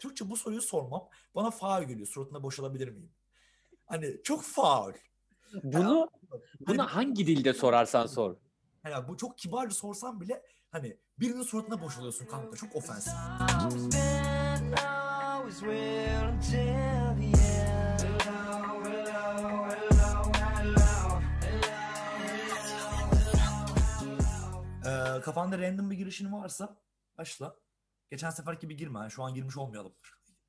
Türkçe bu soruyu sormam bana faul geliyor. Suratına boşalabilir miyim? Hani çok faul. Bunu Hani, bunu hangi dilde sorarsan sor. hani bu çok kibarca sorsam bile hani birinin suratına boşalıyorsun kanka. Çok ofensif. Ee, kafanda random bir girişin varsa başla. Geçen sefer gibi girme. Şu an girmiş olmayalım.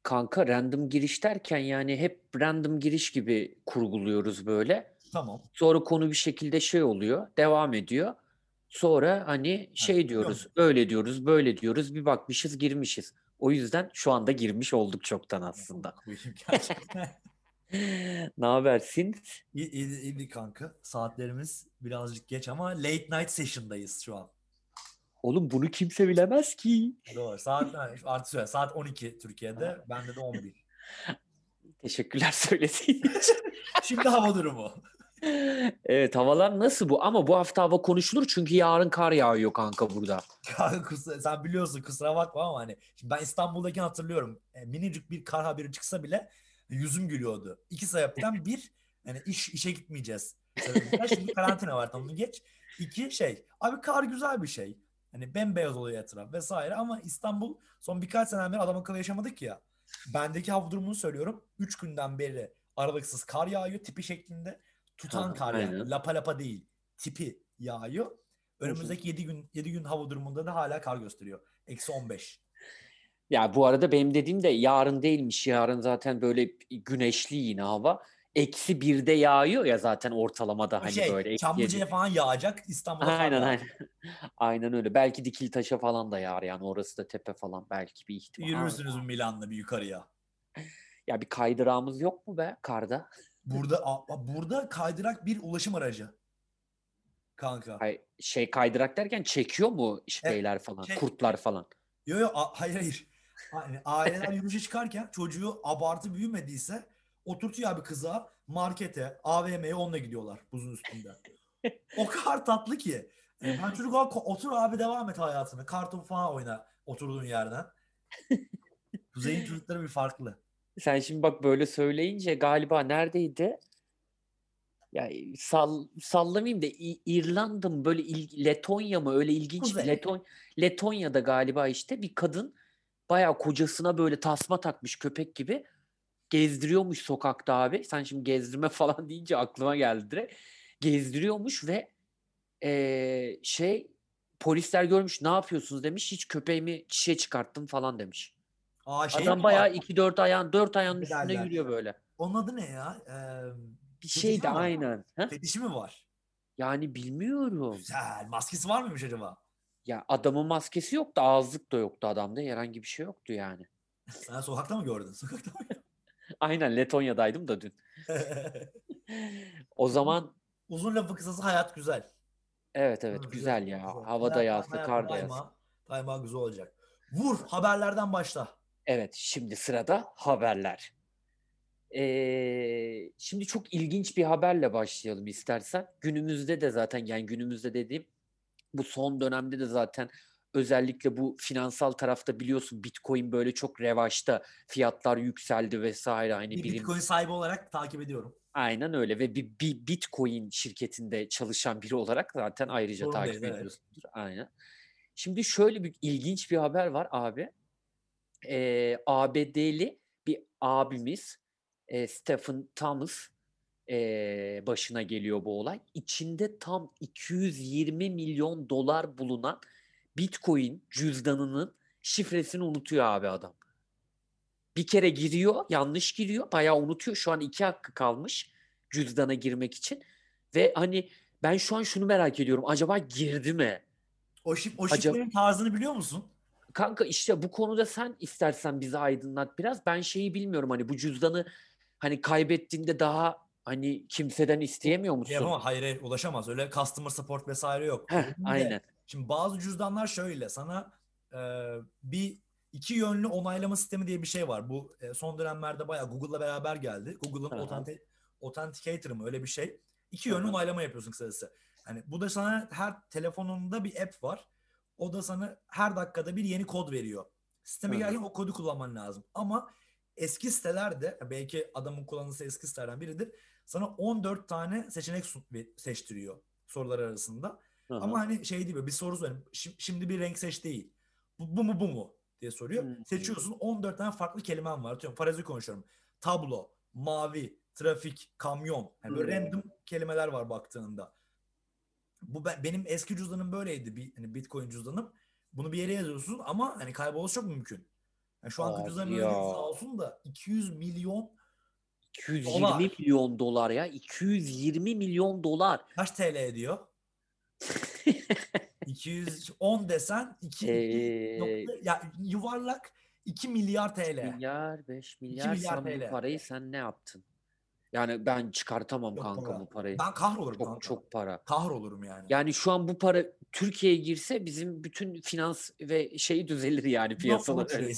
Kanka random giriş derken yani hep random giriş gibi kurguluyoruz böyle. Tamam. Sonra konu bir şekilde şey oluyor, devam ediyor. Sonra hani şey biliyor diyoruz, öyle diyoruz, böyle diyoruz. Bir bakmışız girmişiz. O yüzden şu anda girmiş olduk çoktan aslında. Ne habersin? İyi, iyi, iyi kanka. Saatlerimiz birazcık geç ama late night session'dayız şu an. Oğlum bunu kimse bilemez ki. Doğru. Saat artı söyle. Saat 12 Türkiye'de. Bende de 11. Teşekkürler söylediğin için. Şimdi hava durumu. Evet havalar nasıl bu? Ama bu hafta hava konuşulur çünkü yarın kar yağıyor kanka burada. Kanka kusura- sen biliyorsun kusura bakma ama hani şimdi ben İstanbul'daki hatırlıyorum. E, minicik bir kar haberi çıksa bile yüzüm gülüyordu. İki sebepten bir yani iş işe gitmeyeceğiz. Şimdi karantina var tamam geç. İki şey abi kar güzel bir şey. Hani bembeyaz oluyor etraf vesaire ama İstanbul son birkaç seneden beri adam akıllı yaşamadık ya. Bendeki hava durumunu söylüyorum. Üç günden beri aralıksız kar yağıyor tipi şeklinde. Tutan Ha, kar yani. Lapa lapa değil. Tipi yağıyor. Önümüzdeki 7 gün 7 gün hava durumunda da hala kar gösteriyor. Eksi 15. Ya bu arada benim dediğim de yarın değilmiş. Yarın zaten böyle güneşli yine hava. Eksi birde yağıyor ya zaten ortalamada hani şey böyle. Çamlıca'ya falan yağacak. İstanbul'a Aynen yağacak. aynen. Aynen öyle. Belki Dikiltaş'a falan da yağar yani orası da tepe falan belki bir ihtimal. Yürürsünüz mü Milan'la bir yukarıya? Ya bir kaydırağımız yok mu be karda? Burada burada kaydırak bir ulaşım aracı. Kanka. Hay, şey kaydırak derken çekiyor mu şeyler falan, şey- kurtlar falan? Yo yo a- hayır hayır. Yani aileler yürüyüşe çıkarken çocuğu abartı büyümediyse oturtuyor abi kıza markete, AVM'ye onunla gidiyorlar buzun üstünde. O kadar tatlı ki. Yani ben çocuk otur abi devam et hayatını. Kartopu falan oyna oturduğun yerden. Kuzey'in çocukları bir farklı. Sen şimdi bak böyle söyleyince galiba neredeydi? Ya sall sallamayayım da İrlanda mı böyle il- Letonya mı öyle ilginç Kuzey. Leton Letonya'da galiba işte bir kadın bayağı kocasına böyle tasma takmış köpek gibi gezdiriyormuş sokakta abi. Sen şimdi gezdirme falan deyince aklıma geldi direkt. Gezdiriyormuş ve eee, şey polisler görmüş ne yapıyorsunuz demiş. Hiç köpeğimi çişe çıkarttım falan demiş. Aa şey Adam bayağı var? 2-4 ayağın 4 ayağının üstünde Derler. yürüyor böyle. Onun adı ne ya? Ee, Bir şey de aynen. Ha? fetişi mi var? Yani bilmiyorum. Güzel. Maskesi var mıymış acaba? Ya adamın maskesi yoktu, ağızlık da yoktu adamda. Herhangi bir şey yoktu yani. Sen sokakta mı gördün? Sokakta mı Aynen Letonya'daydım da dün. O zaman Uzun lafı kısası hayat güzel. evet evet Hı, güzel ya. güzel. Havada yağsa, hayat kar da daima- yağsa. Daima güzel olacak. Vur haberlerden başla. Evet, şimdi sırada haberler. Ee, şimdi çok ilginç bir haberle başlayalım istersen. Günümüzde de zaten yani günümüzde dediğim bu son dönemde de zaten özellikle bu finansal tarafta biliyorsun Bitcoin böyle çok revaçta fiyatlar yükseldi vesaire hani Bir birim Bitcoin sahibi olarak takip ediyorum. aynen öyle ve bir, bir Bitcoin şirketinde çalışan biri olarak zaten ayrıca Zorundayız, takip evet. ediyorsundur. Aynen. Şimdi şöyle bir ilginç bir haber var abi. Ee, ABD'li bir abimiz e, Stephen Thomas e, başına geliyor bu olay. İçinde tam 220 milyon dolar bulunan Bitcoin cüzdanının şifresini unutuyor abi adam. Bir kere giriyor, yanlış giriyor, bayağı unutuyor. Şu an iki hakkı kalmış cüzdana girmek için. Ve hani ben şu an şunu merak ediyorum. Acaba girdi mi? O, şif, o Acaba- şifrenin tarzını biliyor musun? Kanka işte bu konuda sen istersen bizi aydınlat biraz. Ben şeyi bilmiyorum hani bu cüzdanı hani kaybettiğinde daha hani kimseden isteyemiyor musun? Yapamaz. Hayır, hayır ulaşamaz. Öyle customer support vesaire yok. Heh, Benim de- aynen. Şimdi bazı cüzdanlar şöyle sana e, bir iki yönlü onaylama sistemi diye bir şey var. Bu e, son dönemlerde bayağı Google'la beraber geldi. Google'ın. Authenti- Authenticator mı öyle bir şey. İki yönlü Aha. onaylama yapıyorsun kısacası. Hani bu da sana her telefonunda bir app var. O da sana her dakikada bir yeni kod veriyor. Sisteme Hı. girerken o kodu kullanman lazım. Ama eski sitelerde belki adamın kullanıcısı eski sitelerden biridir. Sana 14 tane seçenek seçtiriyor sorular arasında. Hı hı. Ama hani şey değil bir soru soruyorum. Şi- Şimdi bir renk seç değil. Bu, bu mu bu mu diye soruyor. Hmm. Seçiyorsun 14 tane farklı kelimen var. Atıyorum farazi konuşuyorum. Tablo, mavi, trafik, kamyon. Yani böyle Hmm. random kelimeler var baktığında. Bu ben, benim eski cüzdanım böyleydi. Bir, hani Bitcoin cüzdanım. Bunu bir yere yazıyorsun ama hani kaybolması çok mümkün. Yani şu anki cüzdanım öyle sağ olsun da 200 milyon 220 Dolar. milyon dolar ya. 220 milyon dolar. kaç TL ediyor? 210 desen 2, Ee, ya yuvarlak 2 milyar TL. milyar, 5 milyar. milyar sen TL. bu parayı sen ne yaptın? Yani ben çıkartamam Çok kanka para. bu parayı. Ben kahrolurum Çok kanka. çok para. Kahrolurum yani. Yani şu an bu para Türkiye'ye girse bizim bütün finans ve şeyi düzelir yani piyasalar. Yok, şey.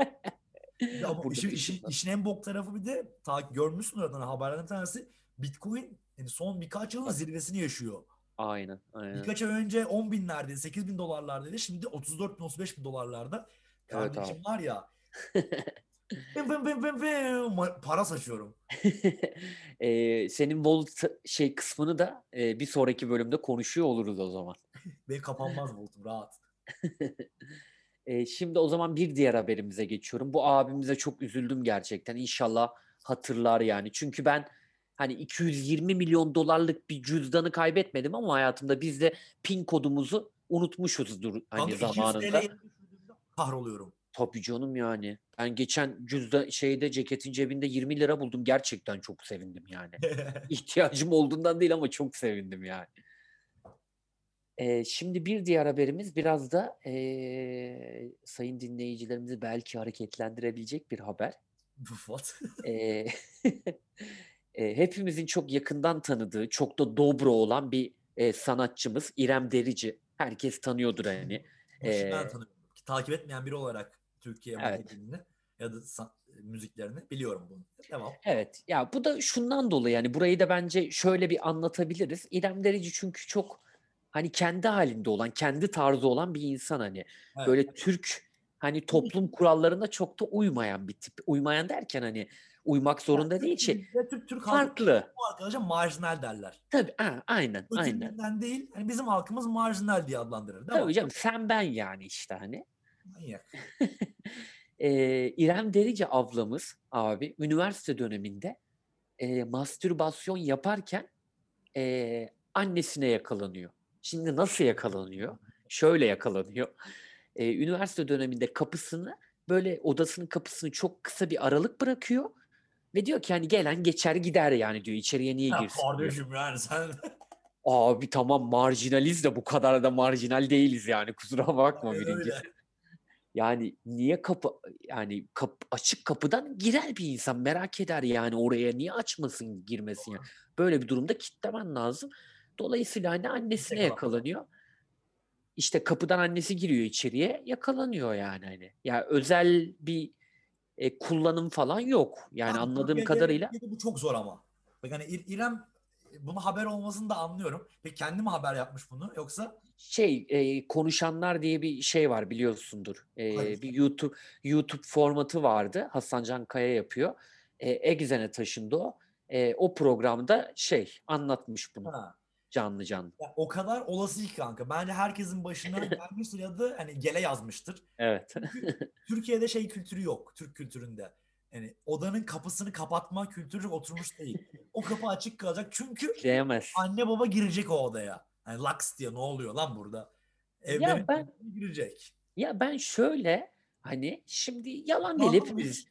Ya ama işin, bir işin, şey en bok tarafı bir de ta, görmüşsün oradan haberlerden tanesi Bitcoin yani son birkaç yılın zirvesini yaşıyor. Aynen, aynen. Birkaç ay önce 10 binlerdeydi, 8 bin dolarlardaydı. Şimdi 34 bin, 35 bin dolarlarda. Evet Kardeşim var ya. bim bim bim bim bim, para saçıyorum. Ee, senin wallet şey kısmını da e, bir sonraki bölümde konuşuyor oluruz o zaman. Benim kapanmaz voltum rahat. Ee, şimdi o zaman bir diğer haberimize geçiyorum. Bu abimize çok üzüldüm gerçekten. İnşallah hatırlar yani. Çünkü ben hani 220 milyon dolarlık bir cüzdanı kaybetmedim ama hayatımda biz de pin kodumuzu unutmuşuzdur hani Kanka 200 zamanında. Kahroluyorum. Tabii canım yani. Ben geçen cüzdan şeyde ceketin cebinde 20 lira buldum. Gerçekten çok sevindim yani. İhtiyacım olduğundan değil ama çok sevindim yani. Ee, şimdi bir diğer haberimiz biraz da ee, sayın dinleyicilerimizi belki hareketlendirebilecek bir haber. What? Ee, e, hepimizin çok yakından tanıdığı, çok da dobro olan bir e, sanatçımız İrem Derici. Herkes tanıyordur hani. Ee, tanıyorum. Takip etmeyen biri olarak Türkiye Evet. ya da san- müziklerini biliyorum bunu. Devam. Evet ya bu da şundan dolayı yani burayı da bence şöyle bir anlatabiliriz. İrem Derici çünkü çok hani kendi halinde olan, kendi tarzı olan bir insan hani. Evet. Böyle Türk hani toplum kurallarına çok da uymayan bir tip. Uymayan derken hani uymak zorunda değil şey. Türk, Türk Farklı. bu arkadaşa marjinal derler. Tabii ha, aynen aynen. Ötekinden değil. Hani bizim halkımız marjinal diye adlandırır. Değil Tabii mi? canım sen ben yani işte hani. Manyak. Ee, İrem Derici ablamız abi üniversite döneminde e, mastürbasyon yaparken e, annesine yakalanıyor. Şimdi nasıl yakalanıyor? Şöyle yakalanıyor. E, üniversite döneminde kapısını böyle odasının kapısını çok kısa bir aralık bırakıyor ve diyor ki hani gelen geçer gider yani diyor içeriye niye Ya girsin diyor. kardeşim yani sen Abi tamam marjinaliz de bu kadar da marjinal değiliz yani kusura bakma birincisi. Yani niye kapı yani kapı, açık kapıdan girer bir insan merak eder yani oraya niye açmasın girmesin yani. Böyle bir durumda kitlemen lazım. Dolayısıyla hani annesine Yakalan- yakalanıyor. İşte kapıdan annesi giriyor içeriye yakalanıyor yani hani. Ya özel bir e, kullanım falan yok. Yani Abi anladığım Türkiye'de- kadarıyla Türkiye'de bu çok zor ama. İr- İrem bunu haber olmasını da anlıyorum. Peki kendi mi haber yapmış bunu yoksa şey e, konuşanlar diye bir şey var biliyorsundur. E, Hayır. bir YouTube YouTube formatı vardı. Hasan Can Kaya yapıyor. E, Exe'ne taşındı o. E, o programda şey anlatmış bunu ha, canlı canlı. ya o kadar olası ki kanka. Bence herkesin başına gelmiştir ya da hani gele yazmıştır. Evet. Türkiye'de şey kültürü yok. Türk kültüründe. Yani odanın kapısını kapatma kültürü oturmuş değil. O kapı açık kalacak çünkü Diyemez. anne baba girecek o odaya. Hani laks diye ne oluyor lan burada? Evlerin ben- girecek. Ya ben şöyle hani şimdi yalan değil hepimiz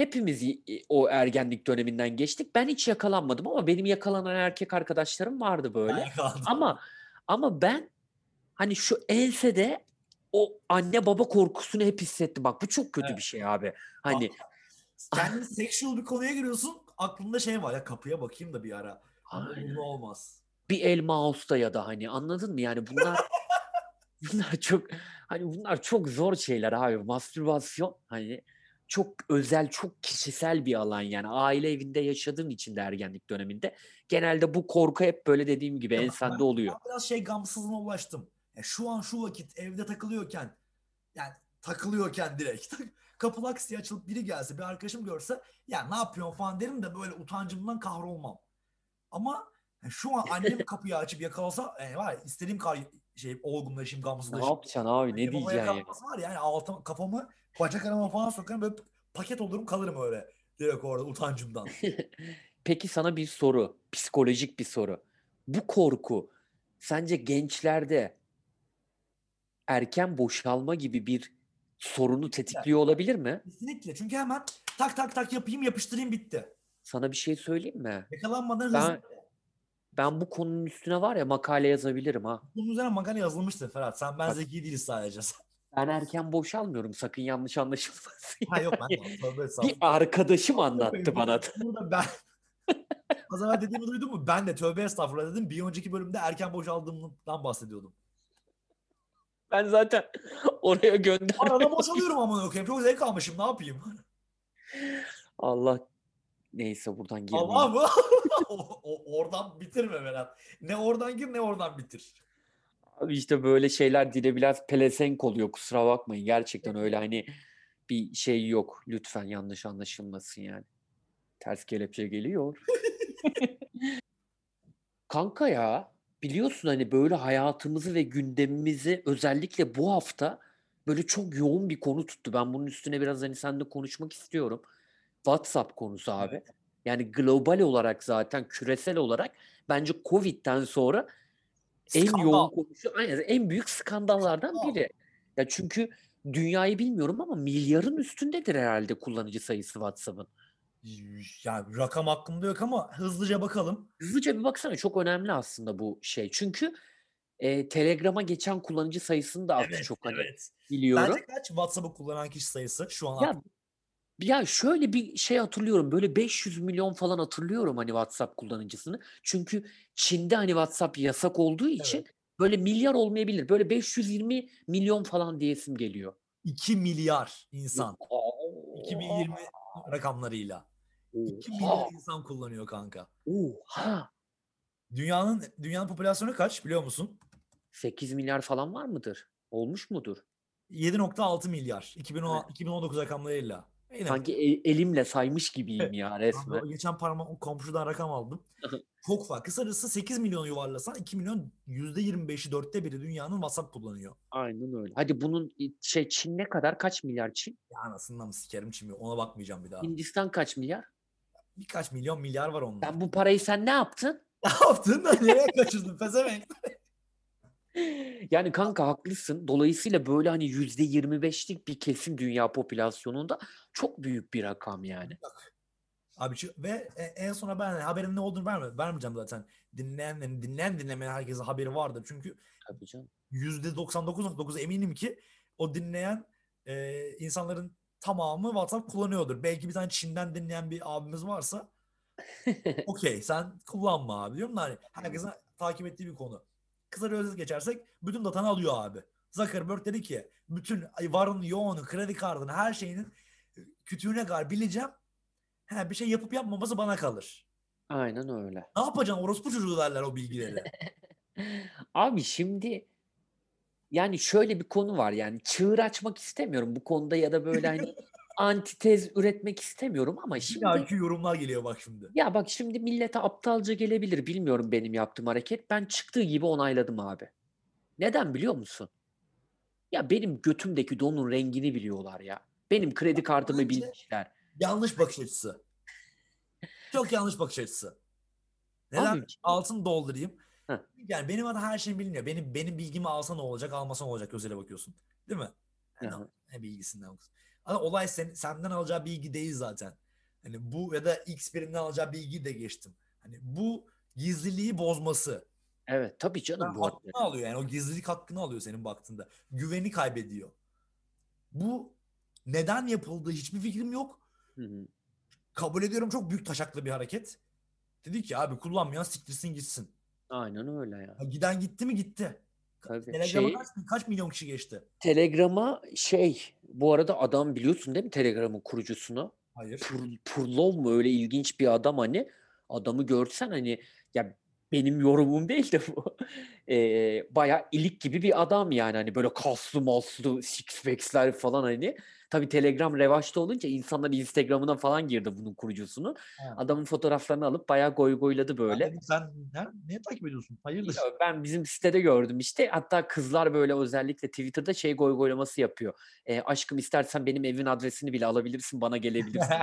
hepimiz o ergenlik döneminden geçtik. Ben hiç yakalanmadım ama benim yakalanan erkek arkadaşlarım vardı böyle. Ama ama ben hani şu ensede o anne baba korkusunu hep hissettim. Bak bu çok kötü Evet. bir şey abi. Hani Kendin sexual bir konuya giriyorsun. Aklında şey var ya kapıya bakayım da bir ara. Ama Aynen. bu olmaz. bir el mouse'da ya da hani anladın mı? Yani bunlar bunlar çok hani bunlar çok zor şeyler abi. Mastürbasyon hani çok özel, çok kişisel bir alan yani. Aile evinde yaşadığım için de ergenlik döneminde genelde bu korku hep böyle dediğim gibi Ya ensende ben- oluyor. Ben biraz şey gamsızlığına ulaştım. Ya şu an şu vakit evde takılıyorken yani takılıyorken direkt. Kapı laks diye açılıp biri gelse bir arkadaşım görse ya ne yapıyorsun falan derim de böyle utancımdan kahrolmam. Ama şu an annem kapıyı açıp yakalasa yani var ya, istediğim kadar şey olgunlaşayım Ne gamsızlaşayım. yapacaksın abi? Ne o diyeceksin ya? var ya yani altıma, kafamı bacak arama falan sokarım böyle paket olurum kalırım öyle. Direkt orada utancımdan. Peki sana bir soru, psikolojik bir soru. Bu korku sence gençlerde erken boşalma gibi bir sorunu tetikliyor olabilir mi? Kesinlikle çünkü hemen tak tak tak yapayım yapıştırayım bitti. Sana bir şey söyleyeyim mi? Yakalanmadan Ben hızlı. Ben bu konunun üstüne var ya makale yazabilirim ha. Bunun üzerine makale yazılmıştı Ferhat. Sen ben Bak zeki değiliz sadece. ben erken boşalmıyorum sakın yanlış anlaşılmasın. ha yok ben de. Bir arkadaşım anlattı bana. Burada ben az evvel dediğimi duydun mu? Ben de tövbe estağfurullah dedim. Bir önceki bölümde erken boşaldığımdan bahsediyordum. Ben zaten oraya Arada gönderdim. boşalıyorum amına koyayım. Çok zevk almışım. Ne yapayım? Allah neyse buradan Allah girmeyeyim. mı? O- o- oradan bitirme Berat. Ne oradan gir ne oradan bitir. Abi işte böyle şeyler dile biraz pelesenk oluyor kusura bakmayın. Gerçekten öyle hani bir şey yok. Lütfen yanlış anlaşılmasın yani. Ters kelepçe geliyor. Kanka ya biliyorsun hani böyle hayatımızı ve gündemimizi özellikle bu hafta böyle çok yoğun bir konu tuttu. Ben bunun üstüne biraz hani seninle konuşmak istiyorum. WhatsApp konusu abi. Evet. Yani global olarak zaten küresel olarak bence Covid'den sonra en yoğun Skandal. konuşu aynen en büyük skandallardan Skandal. biri. Ya çünkü dünyayı bilmiyorum ama milyarın üstündedir herhalde kullanıcı sayısı WhatsApp'ın. Yani rakam hakkında yok ama hızlıca bakalım. Hızlıca bir baksana çok önemli aslında bu şey. Çünkü e, Telegram'a geçen kullanıcı sayısını da az Evet, çok hani evet. biliyorum. Bence kaç WhatsApp'ı kullanan kişi sayısı şu an Ya aktif? Ya şöyle bir şey hatırlıyorum. Böyle 500 milyon falan hatırlıyorum hani WhatsApp kullanıcısını. Çünkü Çin'de hani WhatsApp yasak olduğu için Evet. böyle milyar olmayabilir. Böyle 520 milyon falan diyesim geliyor. 2 milyar insan. Aa, 2020 rakamlarıyla. 2 milyar insan kullanıyor kanka. Oha. Dünyanın dünyanın popülasyonu kaç biliyor musun? 8 milyar falan var mıdır? Olmuş mudur? 7.6 milyar. Evet. 2010, 2019 rakamlarıyla. Yine Sanki e- elimle saymış gibiyim ya resmen. geçen parma komşudan rakam aldım. Çok fark. Kısacası 8 milyon yuvarlasan 2 milyon %25'i dörtte biri dünyanın WhatsApp kullanıyor. Aynen öyle. Hadi bunun şey Çin ne kadar? Kaç milyar Çin? Ya anasından mı sikerim şimdi ona bakmayacağım bir daha. Hindistan kaç milyar? Birkaç milyon milyar var onlar. Sen bu parayı sen ne yaptın? Ne yaptın da nereye kaçırdın pezevenk? Yani kanka haklısın. Dolayısıyla böyle hani yüzde 25'lik bir kesim dünya popülasyonunda çok büyük bir rakam yani. Abi şu- ve e- en sona ben hani haberin ne olduğunu verme, vermeyeceğim zaten. Dinleyen, yani dinleyen dinlemeyen herkesin haberi vardır. Çünkü Tabii canım. %99.9 eminim ki o dinleyen e, insanların tamamı WhatsApp kullanıyordur. Belki bir tane Çin'den dinleyen bir abimiz varsa okey sen kullanma abi diyorum da hani herkesin takip ettiği bir konu. Kısa bir özet geçersek bütün datanı alıyor abi. Zuckerberg dedi ki bütün varını yoğunu kredi kartını her şeyinin kütüğüne kadar bileceğim. He, bir şey yapıp yapmaması bana kalır. Aynen öyle. Ne yapacaksın orospu çocuğu derler o bilgileri. Abi şimdi yani şöyle bir konu var yani çığır açmak istemiyorum bu konuda ya da böyle hani antitez üretmek istemiyorum ama şimdi İki yorumlar geliyor bak şimdi. ya bak şimdi millete aptalca gelebilir bilmiyorum benim yaptığım hareket ben çıktığı gibi onayladım abi. Neden biliyor musun? Ya benim götümdeki donun rengini biliyorlar ya. Benim kredi kartımı bilmişler. Yanlış bakış açısı. Çok yanlış bakış açısı. Neden? Abi- Altın doldurayım. Heh. Yani benim adı her şey biliniyor. Benim benim bilgimi alsa ne olacak, almasa ne olacak gözele bakıyorsun. Değil mi? Yani Hı hı. ne bilgisinden bakıyorsun. Ama olay sen, senden alacağı bilgi değil zaten. Hani bu ya da X birinden alacağı bilgi de geçtim. Hani bu gizliliği bozması. Evet tabii canım Ben bu hakkını alıyor yani o gizlilik hakkını alıyor senin baktığında. Güveni kaybediyor. Bu neden yapıldığı hiçbir fikrim yok. Hı hı. Kabul ediyorum çok büyük taşaklı bir hareket. Dedi ki abi kullanmayan siktirsin gitsin. Aynen öyle ya. Ya giden gitti mi gitti. Tabii. Telegram'a Şey- kaç, kaç milyon kişi geçti? Telegram'a şey bu arada adam biliyorsun değil mi Telegram'ın kurucusunu? Hayır. Pur, Purlov mu öyle ilginç bir adam hani adamı görsen hani ya benim yorumum değil de bu. Eee, bayağı ilik gibi bir adam yani hani böyle kaslı maslı six packs'ler falan hani. Tabii Telegram revaçta olunca insanlar Instagram'ına falan girdi bunun kurucusunun. Ha. Adamın fotoğraflarını alıp bayağı goy goyladı böyle. dedim sen ne, niye takip ediyorsun? Hayırdır? Ya Ben bizim sitede gördüm işte. Hatta kızlar böyle özellikle Twitter'da şey goy goylaması yapıyor. Eee, aşkım istersen benim evin adresini bile alabilirsin, bana gelebilirsin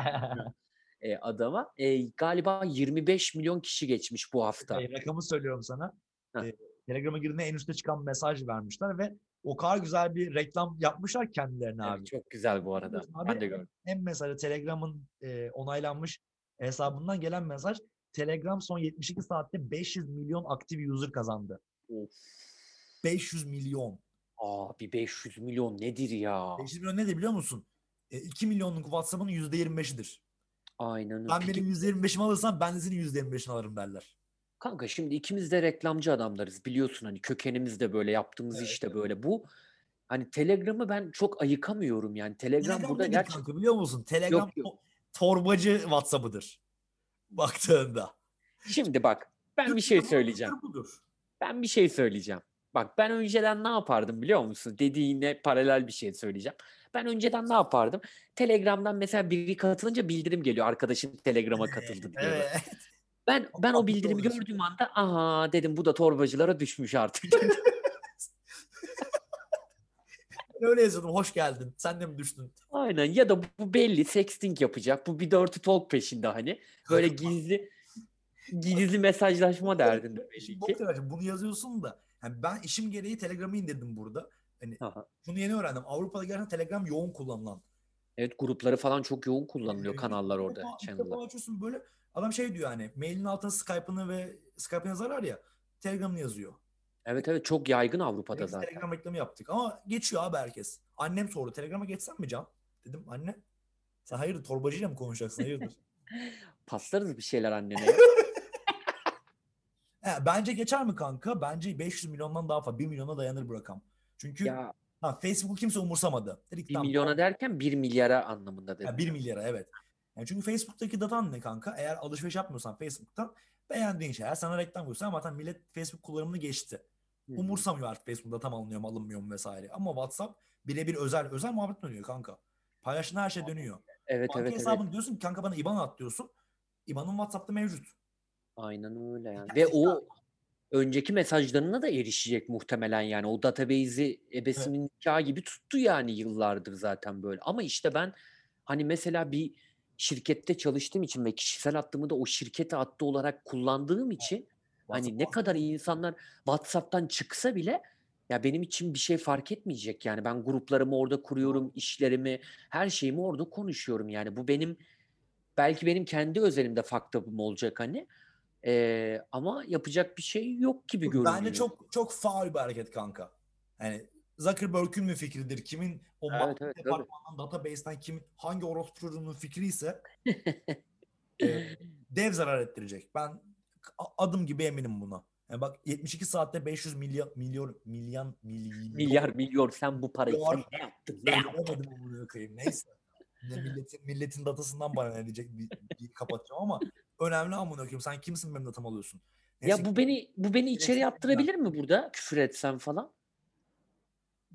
eee, adama. Eee, galiba 25 milyon kişi geçmiş bu hafta. Hayır, rakamı söylüyorum sana. Heh. Ee, Telegram'a girdiğinde en üstte çıkan mesaj vermişler ve o kadar güzel bir reklam yapmışlar kendilerine Evet, abi. çok güzel bu arada. Abi, Ben de gördüm. Hem mesajı Telegram'ın e, onaylanmış hesabından gelen mesaj Telegram son 72 saatte 500 milyon aktif user kazandı. Of. 500 milyon. Abi 500 milyon nedir ya? 500 milyon nedir biliyor musun? E, 2 milyonluk WhatsApp'ın %25'idir. Aynen öyle. Ben benim %25'imi alırsam ben de senin %25'ini alırım derler. Kanka şimdi ikimiz de reklamcı adamlarız biliyorsun hani kökenimiz de böyle yaptığımız Evet, iş de böyle. Bu hani Telegram'ı ben çok ayıkamıyorum yani. Telegram Telegram burada gerçekten kanka biliyor musun? Telegram Yok, yok. to- torbacı WhatsApp'ıdır. Baktığında. Şimdi bak ben bir şey söyleyeceğim. Ben bir şey söyleyeceğim. Bak ben önceden ne yapardım biliyor musun? Dediğine paralel bir şey söyleyeceğim. Ben önceden ne yapardım? Telegram'dan mesela biri katılınca bildirim geliyor. Arkadaşın Telegram'a katıldı diye. Evet. Ben ben o bildirimi gördüğüm anda aha dedim bu da torbacılara düşmüş artık. Ben öyle yazıyordum. Hoş geldin. Sen de mi düştün? Aynen ya da bu, belli sexting yapacak. Bu bir dirty talk peşinde hani. Böyle gizli gizli mesajlaşma derdinde belli ki. Bunu yazıyorsun da yani ben işim gereği Telegram'ı indirdim burada. Hani Aha. şunu yeni öğrendim. Avrupa'da gerçekten Telegram yoğun kullanılan. Evet grupları falan çok yoğun kullanılıyor Ee, kanallar orada. defa açıyorsun böyle adam şey diyor hani mailin altına Skype'ını ve Skype'ını yazarlar ya Telegram'ını yazıyor. Evet evet çok yaygın Avrupa'da Direkt zaten. Telegram reklamı yaptık ama geçiyor abi herkes. Annem sordu Telegram'a geçsem mi Can? Dedim anne sen hayırdır torbacıyla mı konuşacaksın hayırdır? Paslarız bir şeyler annene. He, bence geçer mi kanka? Bence 500 milyondan daha fazla. 1 milyona dayanır bu rakam. Çünkü ya ha, Facebook'u kimse umursamadı. Dedik 1 tamam, milyona derken 1 milyara anlamında dedim. Ha, 1 milyara evet. Yani çünkü Facebook'taki datan ne kanka? Eğer alışveriş yapmıyorsan Facebook'tan beğendiğin şeyler sana reklam gösteriyor ama zaten millet Facebook kullanımını geçti. Hı hı. Umursamıyor artık Facebook datam alınıyor mu alınmıyor mu vesaire. Ama WhatsApp birebir özel özel muhabbet dönüyor kanka. Paylaştığın her şey dönüyor. Evet Banka evet evet. hesabını diyorsun ki kanka bana IBAN at diyorsun. IBAN'ın WhatsApp'ta mevcut. Aynen öyle yani. Ve o önceki mesajlarına da erişecek muhtemelen yani. O database'i ebesinin nikahı gibi tuttu yani yıllardır zaten böyle. Ama işte ben hani mesela bir şirkette çalıştığım için ve kişisel hattımı da o şirkete hattı olarak kullandığım için hani WhatsApp ne kadar insanlar WhatsApp'tan çıksa bile ya benim için bir şey fark etmeyecek. Yani ben gruplarımı orada kuruyorum, işlerimi, her şeyimi orada konuşuyorum. Yani bu benim belki benim kendi özelimde faktörüm olacak hani. Ee, ama yapacak bir şey yok gibi görünüyor. Bence çok çok faul bir hareket kanka. Yani Zuckerberg'ün mü fikridir? Kimin o Evet, evet, tabii. departmanından, database'den kimin hangi orospu çocuğunun fikri ise e, dev zarar ettirecek. Ben adım gibi eminim buna. Yani bak 72 saatte 500 milyon milyon milyon milyon milyar milyon sen bu parayı sen Milyar. ne yaptın? Ne yaptın? Neyse. Ne milletin milletin datasından bana ne diyecek bir, bir kapatacağım ama önemli amına koyayım. Sen kimsin benim datamı alıyorsun? Neyse Ya bu beni bu beni içeri Gereksiz yaptırabilir mi burada küfür etsem falan?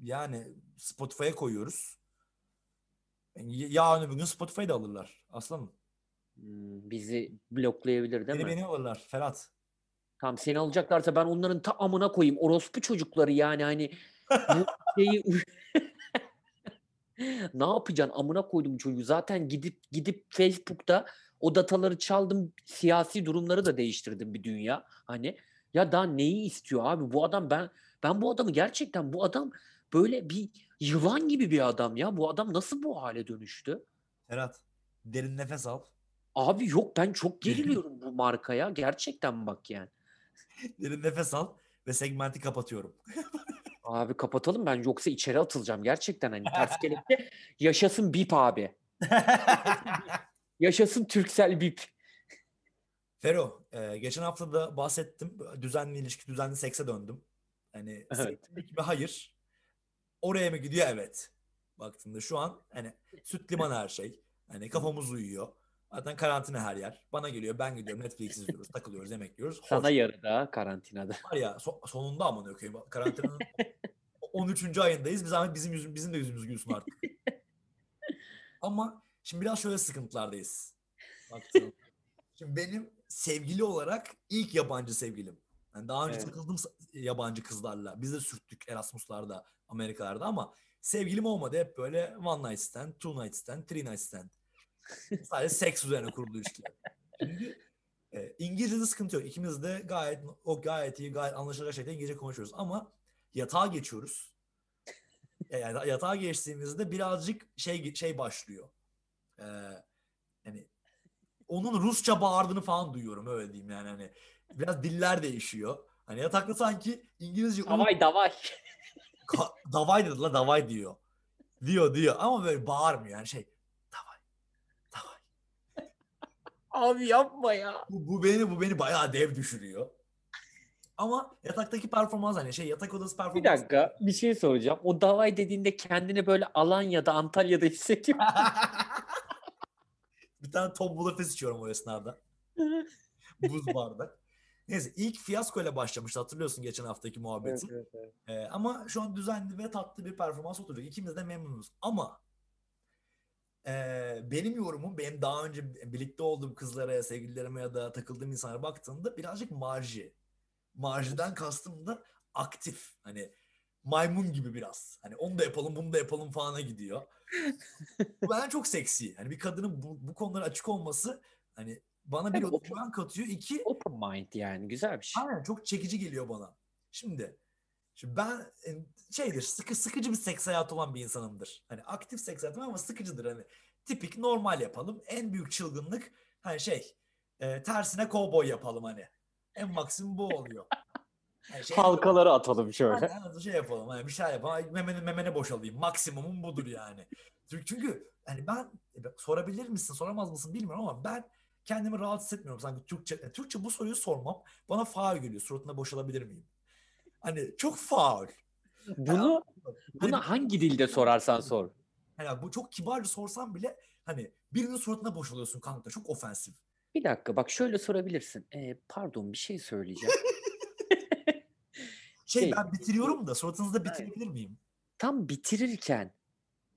Yani Spotify'a koyuyoruz. Y- yarın öbür gün Spotify'da alırlar. Aslanım. Hmm, bizi bloklayabilir değil Beni mi? beni alırlar. Ferhat. Tamam seni alacaklarsa ben onların ta amına koyayım. Orospu çocukları yani hani bu şeyi ne yapacaksın amına koydum çocuğu. Zaten gidip gidip Facebook'ta o dataları çaldım. Siyasi durumları da değiştirdim bir dünya. Hani ya daha neyi istiyor abi bu adam ben ben bu adamı gerçekten bu adam böyle bir yılan gibi bir adam ya. Bu adam nasıl bu hale dönüştü? Ferhat. Derin nefes al. Abi yok ben çok geriliyorum bu markaya. Gerçekten bak yani. Derin nefes al ve segmenti kapatıyorum. Abi kapatalım ben yoksa içeri atılacağım gerçekten hani ters kelepçe yaşasın bip abi. Yaşasın Türksel bip. Fero, e, geçen hafta da bahsettim. Düzenli ilişki, düzenli sekse döndüm. Hani Evet. bir hayır. Oraya mı gidiyor? Evet. Baktığında şu an hani süt liman her şey. Hani kafamız uyuyor. Zaten karantina her yer. Bana geliyor, ben gidiyorum, Netflix izliyoruz, takılıyoruz, yemek yiyoruz. Hoş. Sana yarıda karantinada. Var ya so- sonunda amına koyayım. Karantinanın 13. ayındayız. Biz Ahmet bizim yüzüm, bizim de yüzümüz gülsün artık. Ama şimdi biraz şöyle sıkıntılardayız. Baktığım. Şimdi benim sevgili olarak ilk yabancı sevgilim. Yani daha önce Evet. takıldım yabancı kızlarla. Biz de sürttük Erasmus'larda, Amerikalarda ama sevgilim olmadı. Hep böyle one night stand, two night stand, three night stand. Sadece seks üzerine kurulu ilişkiler. Şimdi e, İngilizce'de sıkıntı yok. İkimiz de gayet o gayet iyi, gayet anlaşılacak şekilde İngilizce konuşuyoruz. Ama yatağa geçiyoruz. E, Yani yatağa geçtiğimizde birazcık şey şey başlıyor. Ee, yani onun Rusça bağırdığını falan duyuyorum öyle diyeyim yani hani biraz diller değişiyor. Hani yatakta sanki İngilizce Davay davay. Ka- davay dedi la davay diyor. Diyor diyor ama böyle bağırmıyor yani şey davay davay. Abi yapma ya. Bu, bu beni bu beni bayağı dev düşürüyor. Ama yataktaki performans hani şey yatak odası performans. Bir dakika bir şey soracağım. O davay dediğinde kendini böyle Alanya'da, Antalya'da hissediyor. bir tane Tom Bulafes içiyorum o esnada. Buz bardak. Neyse ilk fiyasko ile başlamıştı hatırlıyorsun geçen haftaki muhabbeti. Ee, ama şu an düzenli ve tatlı bir performans oturuyor. İkimiz de memnunuz. Ama ee, benim yorumum benim daha önce birlikte olduğum kızlara, sevgililerime ya da takıldığım insanlara baktığımda birazcık marji. Marjiden kastım da aktif. Hani maymun gibi biraz. Hani onu da yapalım, bunu da yapalım falana gidiyor. bu bana çok seksi. Hani bir kadının bu, bu konulara açık olması hani bana bir özgüven katıyor. İki Open mind yani güzel bir şey. Aynen çok çekici geliyor bana. Şimdi, şimdi ben e, şeydir sıkı sıkıcı bir seks hayatı olan bir insanımdır. Hani aktif seks hayatım ama sıkıcıdır hani. Tipik normal yapalım. En büyük çılgınlık hani şey e, tersine kovboy yapalım hani. En maksimum bu oluyor. Hani şey, Halkaları atalım şöyle. Aynen, şey yapalım hani bir şey yapalım. Memene, memene boşalayım. Maksimumum budur yani. Çünkü, çünkü hani ben e, sorabilir misin soramaz mısın bilmiyorum ama ben kendimi rahat hissetmiyorum. Sanki Türkçe, e, Türkçe bu soruyu sormam bana faul geliyor. Suratına boşalabilir miyim? Hani çok faul. Bunu Hani, bunu hangi dilde sorarsan sor. hani bu çok kibarca sorsam bile hani birinin suratına boşalıyorsun kanka. Çok ofensif. Bir dakika bak şöyle sorabilirsin. Ee, pardon bir şey söyleyeceğim. Şey, Şey- ben bitiriyorum da suratınızda bitirebilir miyim? Tam bitirirken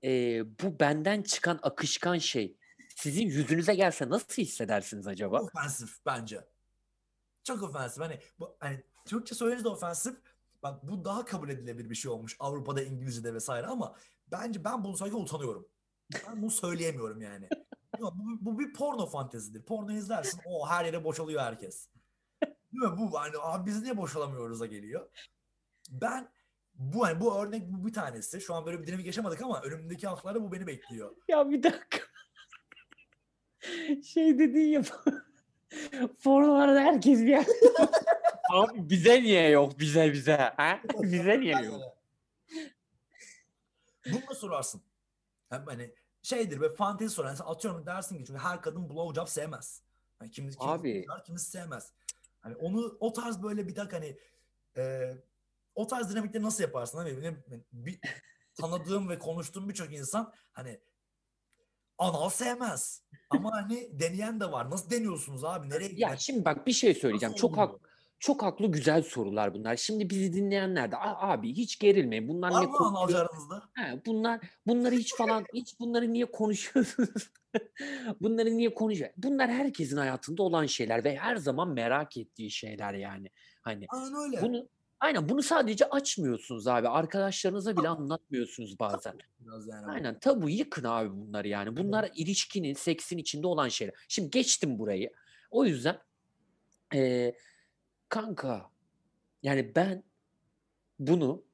ee, bu benden çıkan akışkan şey sizin yüzünüze gelse nasıl hissedersiniz acaba? Ofensif bence. Çok ofensif. Hani bu hani Türkçe söyleyince de ofensif. Bak bu daha kabul edilebilir bir şey olmuş Avrupa'da İngilizce'de vesaire ama bence ben bunu söylerken utanıyorum. Ben bunu söyleyemiyorum yani. Yok, bu, bu bir porno fantezidir. Porno izlersin o her yere boşalıyor herkes. Değil mi? Bu hani abi biz niye boşalamıyoruz da geliyor. Ben bu hani bu örnek bu bir tanesi. Şu an böyle bir dinamik yaşamadık ama önümüzdeki haftalarda bu beni bekliyor. Ya bir dakika. Şey dediğin ya. Formalarda herkes bir yer. Abi bize niye yok bize bize? Ha? Bize niye yok? Bunu sorarsın. Hem hani şeydir ve fantezi sorar. Yani atıyorum dersin ki çünkü her kadın blowjob sevmez. Yani kimisi, kimisi Abi. sever, kimisi sevmez. Hani onu o tarz böyle bir dakika hani e, o tarz dinamikleri nasıl yaparsın? Hani benim bir tanıdığım ve konuştuğum birçok insan hani anal sevmez. Ama hani deneyen de var. Nasıl deniyorsunuz abi? Nereye Ya şimdi bak bir şey söyleyeceğim. Nasıl Çok hak, çok haklı güzel sorular bunlar. Şimdi bizi dinleyenler de "Aa, abi hiç gerilmeyin. Bunlar Var ne mı analcı bunlar bunları hiç falan hiç bunları niye konuşuyorsunuz? bunları niye konuşuyor? Bunlar herkesin hayatında olan şeyler ve her zaman merak ettiği şeyler yani. Hani Aynen öyle. bunu aynen bunu sadece açmıyorsunuz abi. Arkadaşlarınıza bile anlatmıyorsunuz bazen. Biraz yani. Aynen tabu yıkın abi bunları yani. Bunlar ilişkinin, seksin içinde olan şeyler. Şimdi geçtim burayı. O yüzden eee, kanka yani ben bunu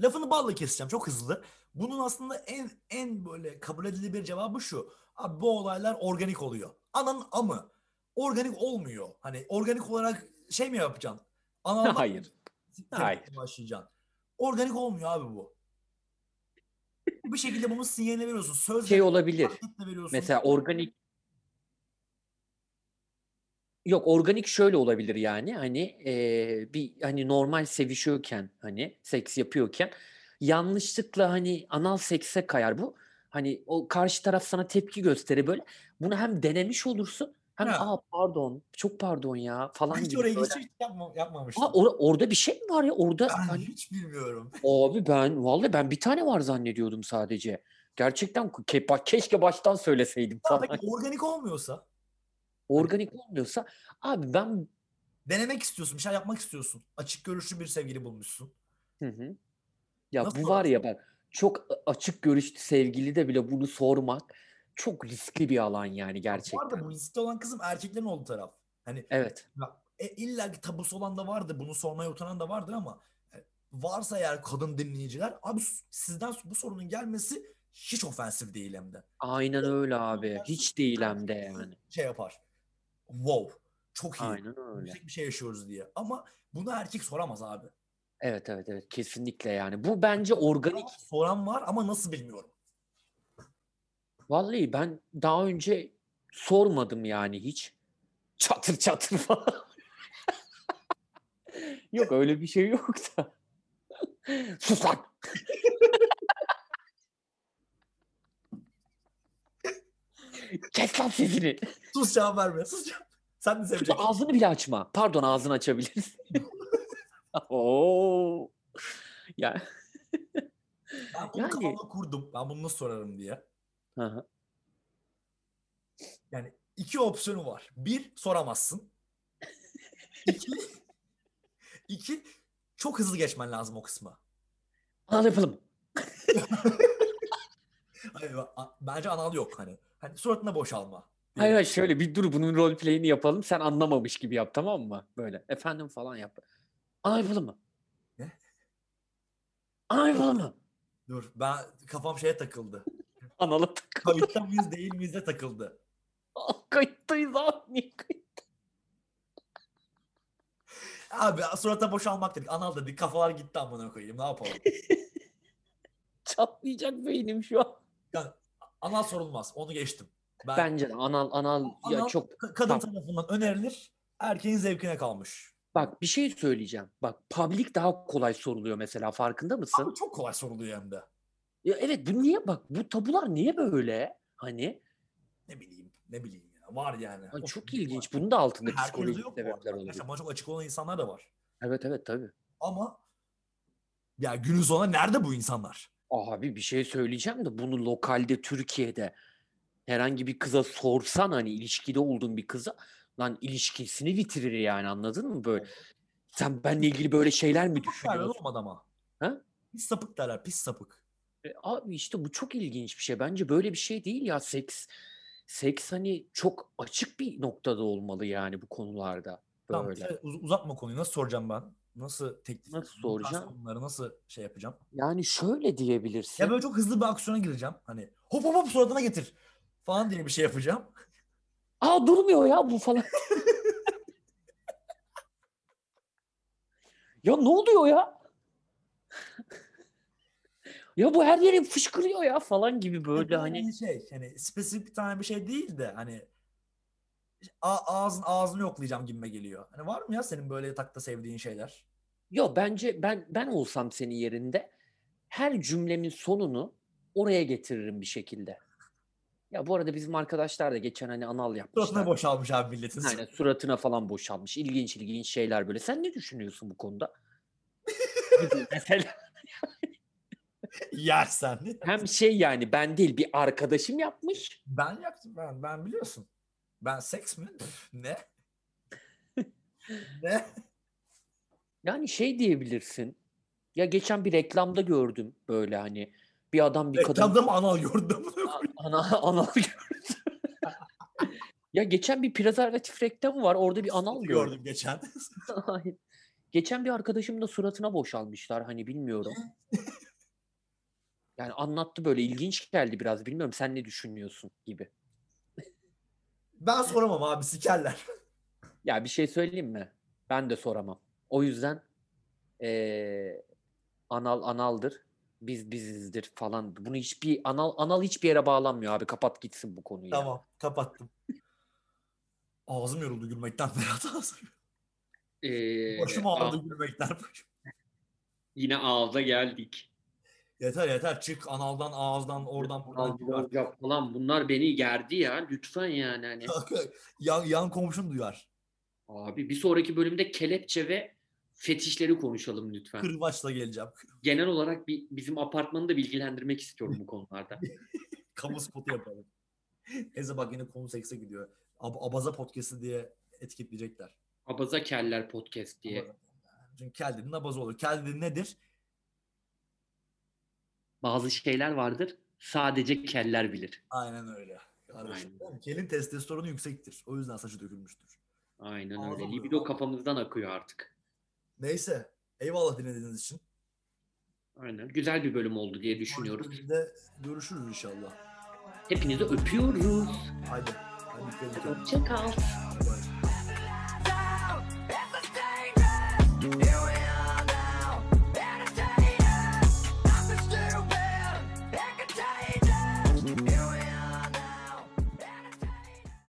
Lafını balla keseceğim çok hızlı. Bunun aslında en en böyle kabul edilebilir cevabı şu. Abi bu olaylar organik oluyor. Ananın amı. Organik olmuyor. Hani organik olarak şey mi yapacaksın? Analdan hayır. Hayır. başlayacaksın. Organik olmuyor abi bu. Bir şekilde bunun sinyalini veriyorsun. Sözle Şey olabilir. veriyorsun. Mesela organik Yok organik şöyle olabilir yani hani eee, bir hani normal sevişiyorken hani seks yapıyorken yanlışlıkla hani anal sekse kayar bu. Hani o karşı taraf sana tepki gösterir böyle. Bunu hem denemiş olursun hem Ha. aa pardon çok pardon ya falan Hiç gibi oraya böyle. hiç, hiç yapma, yapmamıştım. Aa, or- orada bir şey mi var ya? Orada ben hani hiç bilmiyorum. abi ben vallahi ben bir tane var zannediyordum sadece. Gerçekten ke- bak keşke baştan söyleseydim Ya falan. Peki organik olmuyorsa Organik olmuyorsa abi ben denemek istiyorsun, bir şey yapmak istiyorsun. Açık görüşlü bir sevgili bulmuşsun. Hı hı. Ya Nasıl bu var ya bak çok a- açık görüşlü sevgili de bile bunu sormak çok riskli bir alan yani gerçekten. bu riskli olan kızım erkeklerin olduğu taraf. Hani Evet. ya, e, illa ki tabusu olan da vardır, bunu sormaya utanan da vardır ama e, varsa eğer kadın dinleyiciler abi sizden bu sorunun gelmesi hiç ofensif değil hem de. Aynen öyle abi. Hiç değil hem de yani. Şey yapar. Wow. Çok iyi. Aynen öyle. Yüksek bir şey yaşıyoruz diye. Ama bunu erkek soramaz abi. Evet evet evet kesinlikle yani. Bu bence organik. Soran var ama nasıl bilmiyorum. Vallahi ben daha önce sormadım yani hiç. Çatır çatır falan. Yok öyle bir şey yok da. Sus lan. Kes lan sesini. Sus cevap verme. Sus cevap. Sen de seveceksin. ağzını bile açma. Pardon ağzını açabilirsin. Oo. Ya. Ben bunu Yani- kafamda kurdum. Ben bunu nasıl sorarım diye. Hı hı. Yani iki opsiyonu var. Bir, soramazsın. İki, iki çok hızlı geçmen lazım o kısma. Anal yapalım. Hayır, a- bence anal yok hani. Hani suratına boşalma. Hayır hayır şöyle bir dur bunun role play'ini yapalım. Sen anlamamış gibi yap tamam mı? Böyle efendim falan yap. Anal yapalım mı? Ne? Anal yapalım mı? Dur ben kafam şeye takıldı. Analı tık. Kayıtta mıyız değil miyiz de takıldı. Kayıttayız abi. Niye kayıt? Abi surata boşalmak dedik. Anal dedik. Kafalar gitti amına koyayım. Ne yapalım? Çatlayacak beynim şu an. Anal sorulmaz. Onu geçtim. Ben, Bence de anal anal ya Anal- çok ka- kadın Tamam. tarafından önerilir. Erkeğin zevkine kalmış. bak bir şey söyleyeceğim. Bak public daha kolay soruluyor mesela farkında mısın? Abi çok kolay soruluyor hem de. Ya evet bu niye bak bu tabular niye böyle? Hani Ne bileyim. Ne bileyim ya. Var yani. Of, çok var. ilginç. Bunun da altında Herkeste psikolojik yok sebepler olabilir. Bana çok açık olan insanlar da var. Evet evet tabii. Ama ya günün sonunda nerede bu insanlar? Abi bir şey söyleyeceğim de bunu lokalde Türkiye'de herhangi bir kıza sorsan hani ilişkide olduğun bir kıza lan ilişkisini bitirir yani anladın mı böyle? Sen benle ilgili böyle şeyler mi Sapık derler düşünüyorsun? olmadı ama. Ha? Pis sapık derler. Pis sapık. Abi işte bu çok ilginç bir şey. Bence böyle bir şey değil ya seks. Seks hani çok açık bir noktada olmalı yani bu konularda. Tamam, Böyle. uz- uzatma konuyu. Nasıl soracağım ben? Nasıl teklif Nasıl soracağım? konuları nasıl şey yapacağım? Yani şöyle diyebilirsin. Ya böyle çok hızlı bir aksiyona gireceğim. Hani hop hop hop suratına getir falan diye bir şey yapacağım. Aa durmuyor ya bu falan. ya ne oluyor ya? Ya bu her yere fışkırıyor ya falan gibi böyle Yani hani. şey hani spesifik bir tane bir şey değil de hani a- ağzın ağzını yoklayacağım gibime geliyor. Hani var mı ya senin böyle yatakta sevdiğin şeyler? Yo bence ben ben olsam senin yerinde her cümlemin sonunu oraya getiririm bir şekilde. Ya bu arada bizim arkadaşlar da geçen hani anal yapmışlar. Suratına boşalmış abi milletin. Aynen suratına falan boşalmış. İlginç ilginç şeyler böyle. Sen ne düşünüyorsun bu konuda? Mesela Yersen. hem şey yani ben değil bir arkadaşım yapmış. Ben yaptım ben ben biliyorsun. Ben seks mi? Ne? ne? Yani şey diyebilirsin. Ya geçen bir reklamda gördüm böyle hani bir adam bir kadın Reklamda mı anal gördüm? ana anal gördü. ya geçen bir prezervatif reklamı var. Orada bir anal gördüm. gördüm geçen. Geçen bir arkadaşım da suratına boşalmışlar hani bilmiyorum. Yani anlattı böyle ilginç geldi biraz bilmiyorum sen ne düşünüyorsun gibi. Ben soramam abi sikerler. Ya bir şey söyleyeyim mi? Ben de soramam. O yüzden eee, anal analdır. Biz bizizdir falan. Bunu hiçbir anal anal hiçbir yere bağlanmıyor abi. Kapat gitsin bu konuyu. Tamam kapattım. Ağzım yoruldu gülmekten Berat ağzım. Eee, Başım ağrıdı gülmekten. yine ağza geldik. Yeter yeter çık analdan ağızdan oradan buradan Al, falan bunlar beni gerdi ya. Lütfen yani hani. yan, yan komşun duyar. Abi bir sonraki bölümde kelepçe ve fetişleri konuşalım lütfen. Kırbaçla geleceğim. Genel olarak bir, bizim apartmanı da bilgilendirmek istiyorum bu konularda. Kamu spotu yapalım. Neyse bak yine konu sekse gidiyor. Ab- Abaza podcast'i diye etiketleyecekler. Abaza Keller Podcast diye. Abaza. Çünkü kel dediğin abaza olur. Kel dediğin nedir? Bazı şeyler vardır. Sadece keller bilir. Aynen öyle. Kardeşim. Aynen. Kelin testosteronu yüksektir. O yüzden saçı dökülmüştür. Aynen Ağzım öyle. ya. Libido kafamızdan akıyor artık. Neyse. Eyvallah dinlediğiniz için. Aynen. Güzel bir bölüm oldu diye düşünüyoruz. Sonraki bölümde görüşürüz inşallah. Hepinizi öpüyoruz. Haydi. Edin. Hoşçakal.